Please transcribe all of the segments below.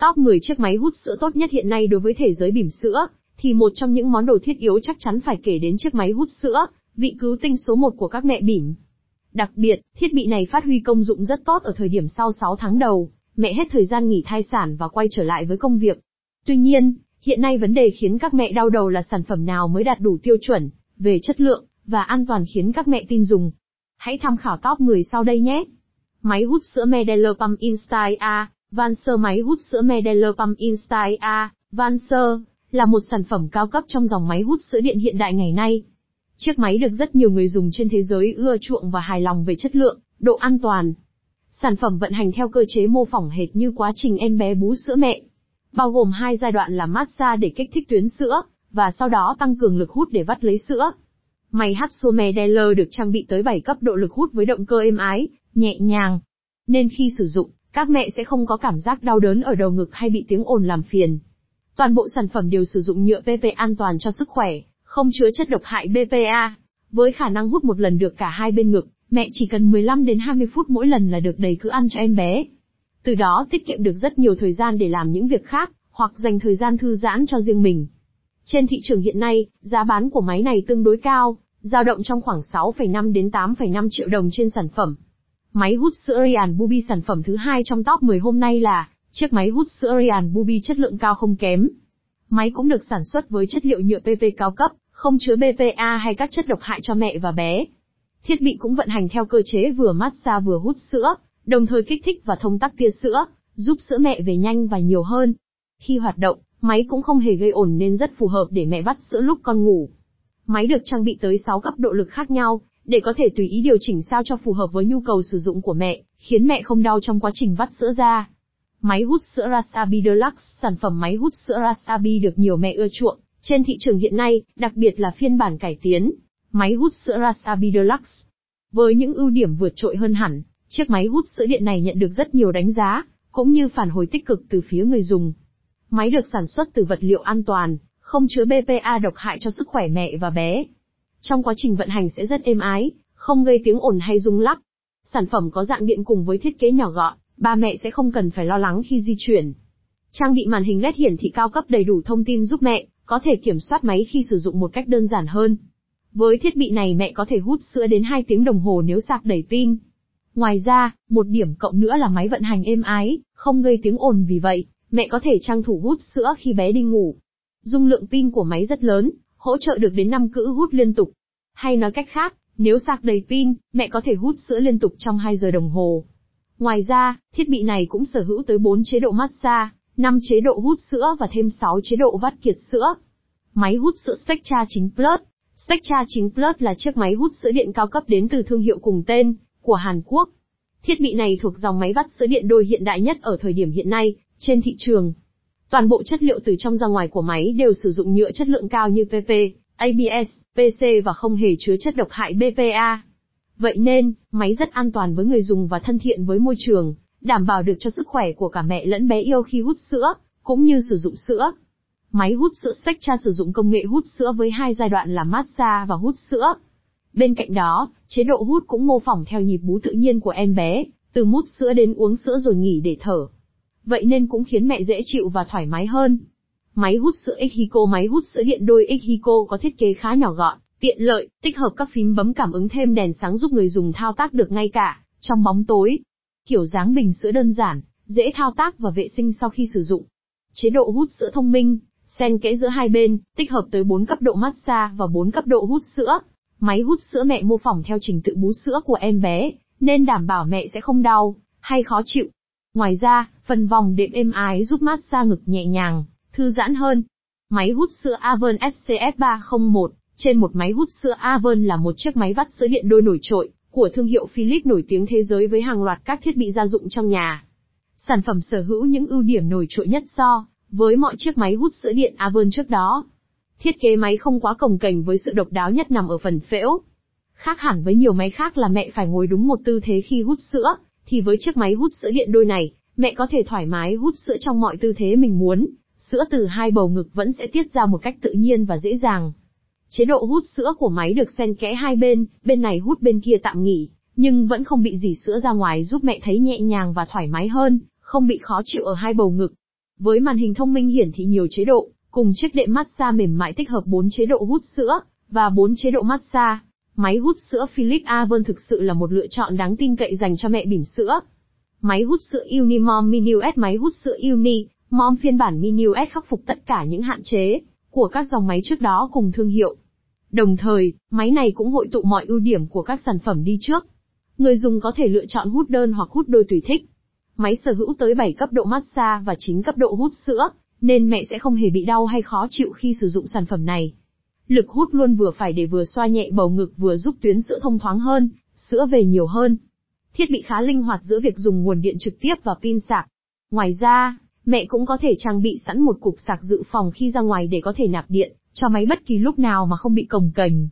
Top 10 chiếc máy hút sữa tốt nhất hiện nay đối với thế giới bỉm sữa, thì một trong những món đồ thiết yếu chắc chắn phải kể đến chiếc máy hút sữa, vị cứu tinh số 1 của các mẹ bỉm. Đặc biệt, thiết bị này phát huy công dụng rất tốt ở thời điểm sau 6 tháng đầu, mẹ hết thời gian nghỉ thai sản và quay trở lại với công việc. Tuy nhiên, hiện nay vấn đề khiến các mẹ đau đầu là sản phẩm nào mới đạt đủ tiêu chuẩn về chất lượng và an toàn khiến các mẹ tin dùng. Hãy tham khảo top 10 sau đây nhé. Máy hút sữa Medeller Pump Instyle A, Vanser Máy hút sữa Medeller Pump Instyle A, Vanser, là một sản phẩm cao cấp trong dòng máy hút sữa điện hiện đại ngày nay. Chiếc máy được rất nhiều người dùng trên thế giới ưa chuộng và hài lòng về chất lượng, độ an toàn. Sản phẩm vận hành theo cơ chế mô phỏng hệt như quá trình em bé bú sữa mẹ. Bao gồm hai giai đoạn là massage để kích thích tuyến sữa, và sau đó tăng cường lực hút để vắt lấy sữa. Máy Hatsume Deller được trang bị tới 7 cấp độ lực hút với động cơ êm ái, nhẹ nhàng. Nên khi sử dụng, các mẹ sẽ không có cảm giác đau đớn ở đầu ngực hay bị tiếng ồn làm phiền. Toàn bộ sản phẩm đều sử dụng nhựa PP an toàn cho sức khỏe, không chứa chất độc hại BPA. Với khả năng hút một lần được cả hai bên ngực, mẹ chỉ cần 15 đến 20 phút mỗi lần là được đầy cứ ăn cho em bé. Từ đó tiết kiệm được rất nhiều thời gian để làm những việc khác, hoặc dành thời gian thư giãn cho riêng mình. Trên thị trường hiện nay, giá bán của máy này tương đối cao, dao động trong khoảng 6,5 đến 8,5 triệu đồng trên sản phẩm. Máy hút sữa Rian Bubi sản phẩm thứ hai trong top 10 hôm nay là chiếc máy hút sữa Rian Bubi chất lượng cao không kém. Máy cũng được sản xuất với chất liệu nhựa PP cao cấp, không chứa BPA hay các chất độc hại cho mẹ và bé. Thiết bị cũng vận hành theo cơ chế vừa massage vừa hút sữa, đồng thời kích thích và thông tắc tia sữa, giúp sữa mẹ về nhanh và nhiều hơn. Khi hoạt động, máy cũng không hề gây ổn nên rất phù hợp để mẹ vắt sữa lúc con ngủ. Máy được trang bị tới 6 cấp độ lực khác nhau, để có thể tùy ý điều chỉnh sao cho phù hợp với nhu cầu sử dụng của mẹ, khiến mẹ không đau trong quá trình vắt sữa ra. Máy hút sữa Rasabi Deluxe, sản phẩm máy hút sữa Rasabi được nhiều mẹ ưa chuộng trên thị trường hiện nay, đặc biệt là phiên bản cải tiến, máy hút sữa Rasabi Deluxe. Với những ưu điểm vượt trội hơn hẳn, chiếc máy hút sữa điện này nhận được rất nhiều đánh giá, cũng như phản hồi tích cực từ phía người dùng. Máy được sản xuất từ vật liệu an toàn, không chứa BPA độc hại cho sức khỏe mẹ và bé. Trong quá trình vận hành sẽ rất êm ái, không gây tiếng ồn hay rung lắc. Sản phẩm có dạng điện cùng với thiết kế nhỏ gọn, ba mẹ sẽ không cần phải lo lắng khi di chuyển. Trang bị màn hình LED hiển thị cao cấp đầy đủ thông tin giúp mẹ có thể kiểm soát máy khi sử dụng một cách đơn giản hơn. Với thiết bị này mẹ có thể hút sữa đến 2 tiếng đồng hồ nếu sạc đầy pin. Ngoài ra, một điểm cộng nữa là máy vận hành êm ái, không gây tiếng ồn vì vậy, mẹ có thể trang thủ hút sữa khi bé đi ngủ. Dung lượng pin của máy rất lớn, hỗ trợ được đến 5 cữ hút liên tục. Hay nói cách khác, nếu sạc đầy pin, mẹ có thể hút sữa liên tục trong 2 giờ đồng hồ. Ngoài ra, thiết bị này cũng sở hữu tới 4 chế độ massage, 5 chế độ hút sữa và thêm 6 chế độ vắt kiệt sữa. Máy hút sữa Spectra 9 Plus Spectra 9 Plus là chiếc máy hút sữa điện cao cấp đến từ thương hiệu cùng tên, của Hàn Quốc. Thiết bị này thuộc dòng máy vắt sữa điện đôi hiện đại nhất ở thời điểm hiện nay, trên thị trường. Toàn bộ chất liệu từ trong ra ngoài của máy đều sử dụng nhựa chất lượng cao như PP, ABS, PC và không hề chứa chất độc hại BPA. Vậy nên, máy rất an toàn với người dùng và thân thiện với môi trường, đảm bảo được cho sức khỏe của cả mẹ lẫn bé yêu khi hút sữa, cũng như sử dụng sữa. Máy hút sữa Spectra sử dụng công nghệ hút sữa với hai giai đoạn là massage và hút sữa. Bên cạnh đó, chế độ hút cũng mô phỏng theo nhịp bú tự nhiên của em bé, từ mút sữa đến uống sữa rồi nghỉ để thở. Vậy nên cũng khiến mẹ dễ chịu và thoải mái hơn. Máy hút sữa Exhico Máy hút sữa điện đôi Exhico có thiết kế khá nhỏ gọn, tiện lợi, tích hợp các phím bấm cảm ứng thêm đèn sáng giúp người dùng thao tác được ngay cả trong bóng tối. Kiểu dáng bình sữa đơn giản, dễ thao tác và vệ sinh sau khi sử dụng. Chế độ hút sữa thông minh, xen kẽ giữa hai bên, tích hợp tới 4 cấp độ massage và 4 cấp độ hút sữa. Máy hút sữa mẹ mô phỏng theo trình tự bú sữa của em bé, nên đảm bảo mẹ sẽ không đau hay khó chịu. Ngoài ra, phần vòng đệm êm ái giúp mát xa ngực nhẹ nhàng, thư giãn hơn. Máy hút sữa Avon SCF301 Trên một máy hút sữa Avon là một chiếc máy vắt sữa điện đôi nổi trội của thương hiệu Philips nổi tiếng thế giới với hàng loạt các thiết bị gia dụng trong nhà. Sản phẩm sở hữu những ưu điểm nổi trội nhất so với mọi chiếc máy hút sữa điện Avon trước đó. Thiết kế máy không quá cồng kềnh với sự độc đáo nhất nằm ở phần phễu. Khác hẳn với nhiều máy khác là mẹ phải ngồi đúng một tư thế khi hút sữa, thì với chiếc máy hút sữa điện đôi này, mẹ có thể thoải mái hút sữa trong mọi tư thế mình muốn, sữa từ hai bầu ngực vẫn sẽ tiết ra một cách tự nhiên và dễ dàng. Chế độ hút sữa của máy được xen kẽ hai bên, bên này hút bên kia tạm nghỉ, nhưng vẫn không bị dỉ sữa ra ngoài giúp mẹ thấy nhẹ nhàng và thoải mái hơn, không bị khó chịu ở hai bầu ngực. Với màn hình thông minh hiển thị nhiều chế độ, cùng chiếc đệm massage mềm mại tích hợp 4 chế độ hút sữa và 4 chế độ massage, máy hút sữa Philips Avon thực sự là một lựa chọn đáng tin cậy dành cho mẹ bỉm sữa. Máy hút sữa Unimom Minius, Máy hút sữa Uni, Mom phiên bản Minius khắc phục tất cả những hạn chế của các dòng máy trước đó cùng thương hiệu. Đồng thời, máy này cũng hội tụ mọi ưu điểm của các sản phẩm đi trước. Người dùng có thể lựa chọn hút đơn hoặc hút đôi tùy thích. Máy sở hữu tới 7 cấp độ massage và 9 cấp độ hút sữa, nên mẹ sẽ không hề bị đau hay khó chịu khi sử dụng sản phẩm này. Lực hút luôn vừa phải để vừa xoa nhẹ bầu ngực vừa giúp tuyến sữa thông thoáng hơn, sữa về nhiều hơn. Thiết bị khá linh hoạt giữa việc dùng nguồn điện trực tiếp và pin sạc. Ngoài ra, mẹ cũng có thể trang bị sẵn một cục sạc dự phòng khi ra ngoài để có thể nạp điện cho máy bất kỳ lúc nào mà không bị cồng kềnh.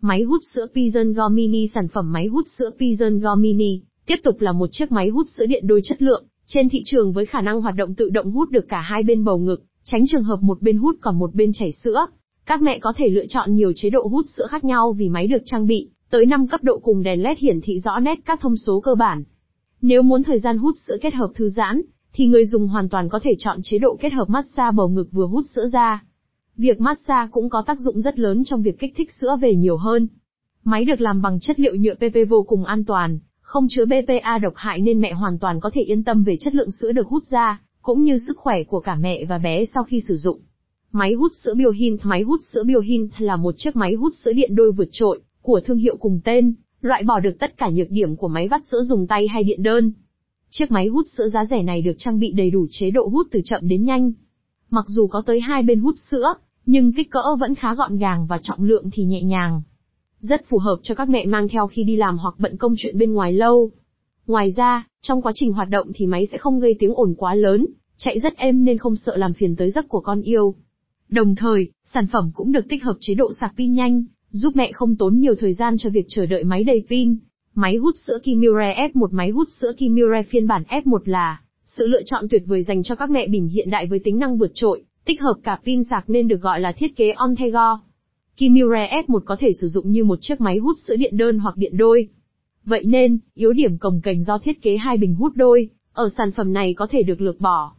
Máy hút sữa Pigeon Go Mini Sản phẩm máy hút sữa Pigeon Go Mini tiếp tục là một chiếc máy hút sữa điện đôi chất lượng trên thị trường với khả năng hoạt động tự động hút được cả hai bên bầu ngực, tránh trường hợp một bên hút còn một bên chảy sữa. Các mẹ có thể lựa chọn nhiều chế độ hút sữa khác nhau vì máy được trang bị tới 5 cấp độ cùng đèn LED hiển thị rõ nét các thông số cơ bản. Nếu muốn thời gian hút sữa kết hợp thư giãn, thì người dùng hoàn toàn có thể chọn chế độ kết hợp massage bầu ngực vừa hút sữa ra. Việc massage cũng có tác dụng rất lớn trong việc kích thích sữa về nhiều hơn. Máy được làm bằng chất liệu nhựa PP vô cùng an toàn, không chứa BPA độc hại nên mẹ hoàn toàn có thể yên tâm về chất lượng sữa được hút ra, cũng như sức khỏe của cả mẹ và bé sau khi sử dụng. Máy hút sữa Biohint Máy hút sữa Biohint là một chiếc máy hút sữa điện đôi vượt trội, của thương hiệu cùng tên, loại bỏ được tất cả nhược điểm của máy vắt sữa dùng tay hay điện đơn. Chiếc máy hút sữa giá rẻ này được trang bị đầy đủ chế độ hút từ chậm đến nhanh. Mặc dù có tới hai bên hút sữa, nhưng kích cỡ vẫn khá gọn gàng và trọng lượng thì nhẹ nhàng. Rất phù hợp cho các mẹ mang theo khi đi làm hoặc bận công chuyện bên ngoài lâu. Ngoài ra, trong quá trình hoạt động thì máy sẽ không gây tiếng ồn quá lớn, chạy rất êm nên không sợ làm phiền tới giấc của con yêu. Đồng thời, sản phẩm cũng được tích hợp chế độ sạc pin nhanh, giúp mẹ không tốn nhiều thời gian cho việc chờ đợi máy đầy pin. Máy hút sữa Kimure F1 Máy hút sữa Kimure phiên bản F1 là sự lựa chọn tuyệt vời dành cho các mẹ bỉm hiện đại với tính năng vượt trội, tích hợp cả pin sạc nên được gọi là thiết kế on the go. Kimure F1 có thể sử dụng như một chiếc máy hút sữa điện đơn hoặc điện đôi. Vậy nên, yếu điểm cồng kềnh do thiết kế hai bình hút đôi, ở sản phẩm này có thể được lược bỏ.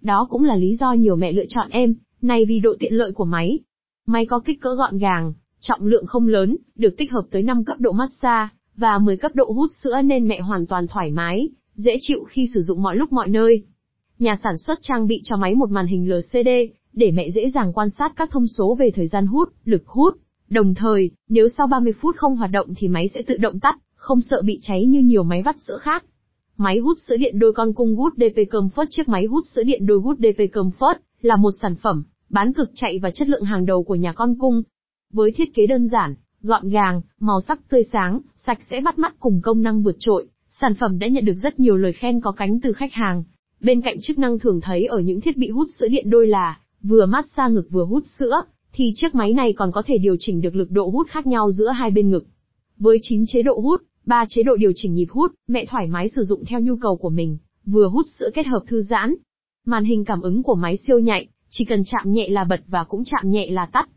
Đó cũng là lý do nhiều mẹ lựa chọn em, này vì độ tiện lợi của máy. Máy có kích cỡ gọn gàng, trọng lượng không lớn, được tích hợp tới 5 cấp độ massage, và 10 cấp độ hút sữa nên mẹ hoàn toàn thoải mái, dễ chịu khi sử dụng mọi lúc mọi nơi. Nhà sản xuất trang bị cho máy một màn hình LCD, để mẹ dễ dàng quan sát các thông số về thời gian hút, lực hút. Đồng thời, nếu sau 30 phút không hoạt động thì máy sẽ tự động tắt, không sợ bị cháy như nhiều máy vắt sữa khác. Máy hút sữa điện đôi con cung Good DP Comfort Chiếc máy hút sữa điện đôi Good DP Comfort là một sản phẩm bán cực chạy và chất lượng hàng đầu của nhà con cung. Với thiết kế đơn giản, gọn gàng, màu sắc tươi sáng, sạch sẽ bắt mắt cùng công năng vượt trội, sản phẩm đã nhận được rất nhiều lời khen có cánh từ khách hàng. Bên cạnh chức năng thường thấy ở những thiết bị hút sữa điện đôi là vừa massage ngực vừa hút sữa, thì chiếc máy này còn có thể điều chỉnh được lực độ hút khác nhau giữa hai bên ngực. Với 9 chế độ hút, 3 chế độ điều chỉnh nhịp hút, mẹ thoải mái sử dụng theo nhu cầu của mình, vừa hút sữa kết hợp thư giãn. Màn hình cảm ứng của máy siêu nhạy, chỉ cần chạm nhẹ là bật và cũng chạm nhẹ là tắt.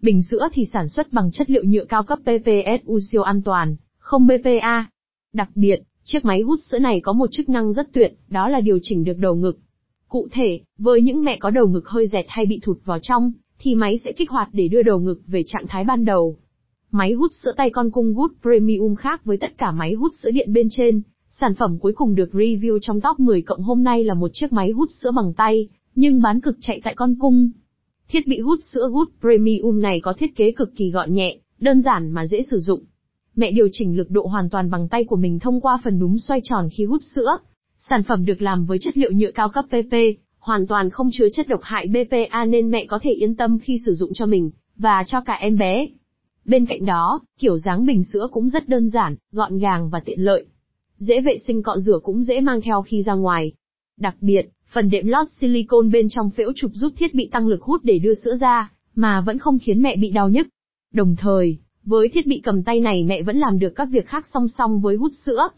Bình sữa thì sản xuất bằng chất liệu nhựa cao cấp PPSU siêu an toàn, không BPA. Đặc biệt, chiếc máy hút sữa này có một chức năng rất tuyệt, đó là điều chỉnh được đầu ngực. Cụ thể, với những mẹ có đầu ngực hơi dẹt hay bị thụt vào trong, thì máy sẽ kích hoạt để đưa đầu ngực về trạng thái ban đầu. Máy hút sữa tay con cung Good Premium khác với tất cả máy hút sữa điện bên trên. Sản phẩm cuối cùng được review trong top 10 cộng hôm nay là một chiếc máy hút sữa bằng tay, nhưng bán cực chạy tại con cung. Thiết bị hút sữa Good Premium này có thiết kế cực kỳ gọn nhẹ, đơn giản mà dễ sử dụng. Mẹ điều chỉnh lực độ hoàn toàn bằng tay của mình thông qua phần núm xoay tròn khi hút sữa. Sản phẩm được làm với chất liệu nhựa cao cấp PP, hoàn toàn không chứa chất độc hại BPA nên mẹ có thể yên tâm khi sử dụng cho mình, và cho cả em bé. Bên cạnh đó, kiểu dáng bình sữa cũng rất đơn giản, gọn gàng và tiện lợi. Dễ vệ sinh cọ rửa cũng dễ mang theo khi ra ngoài. Đặc biệt, phần đệm lót silicon bên trong phễu trục giúp thiết bị tăng lực hút để đưa sữa ra, mà vẫn không khiến mẹ bị đau nhức. Đồng thời, với thiết bị cầm tay này mẹ vẫn làm được các việc khác song song với hút sữa,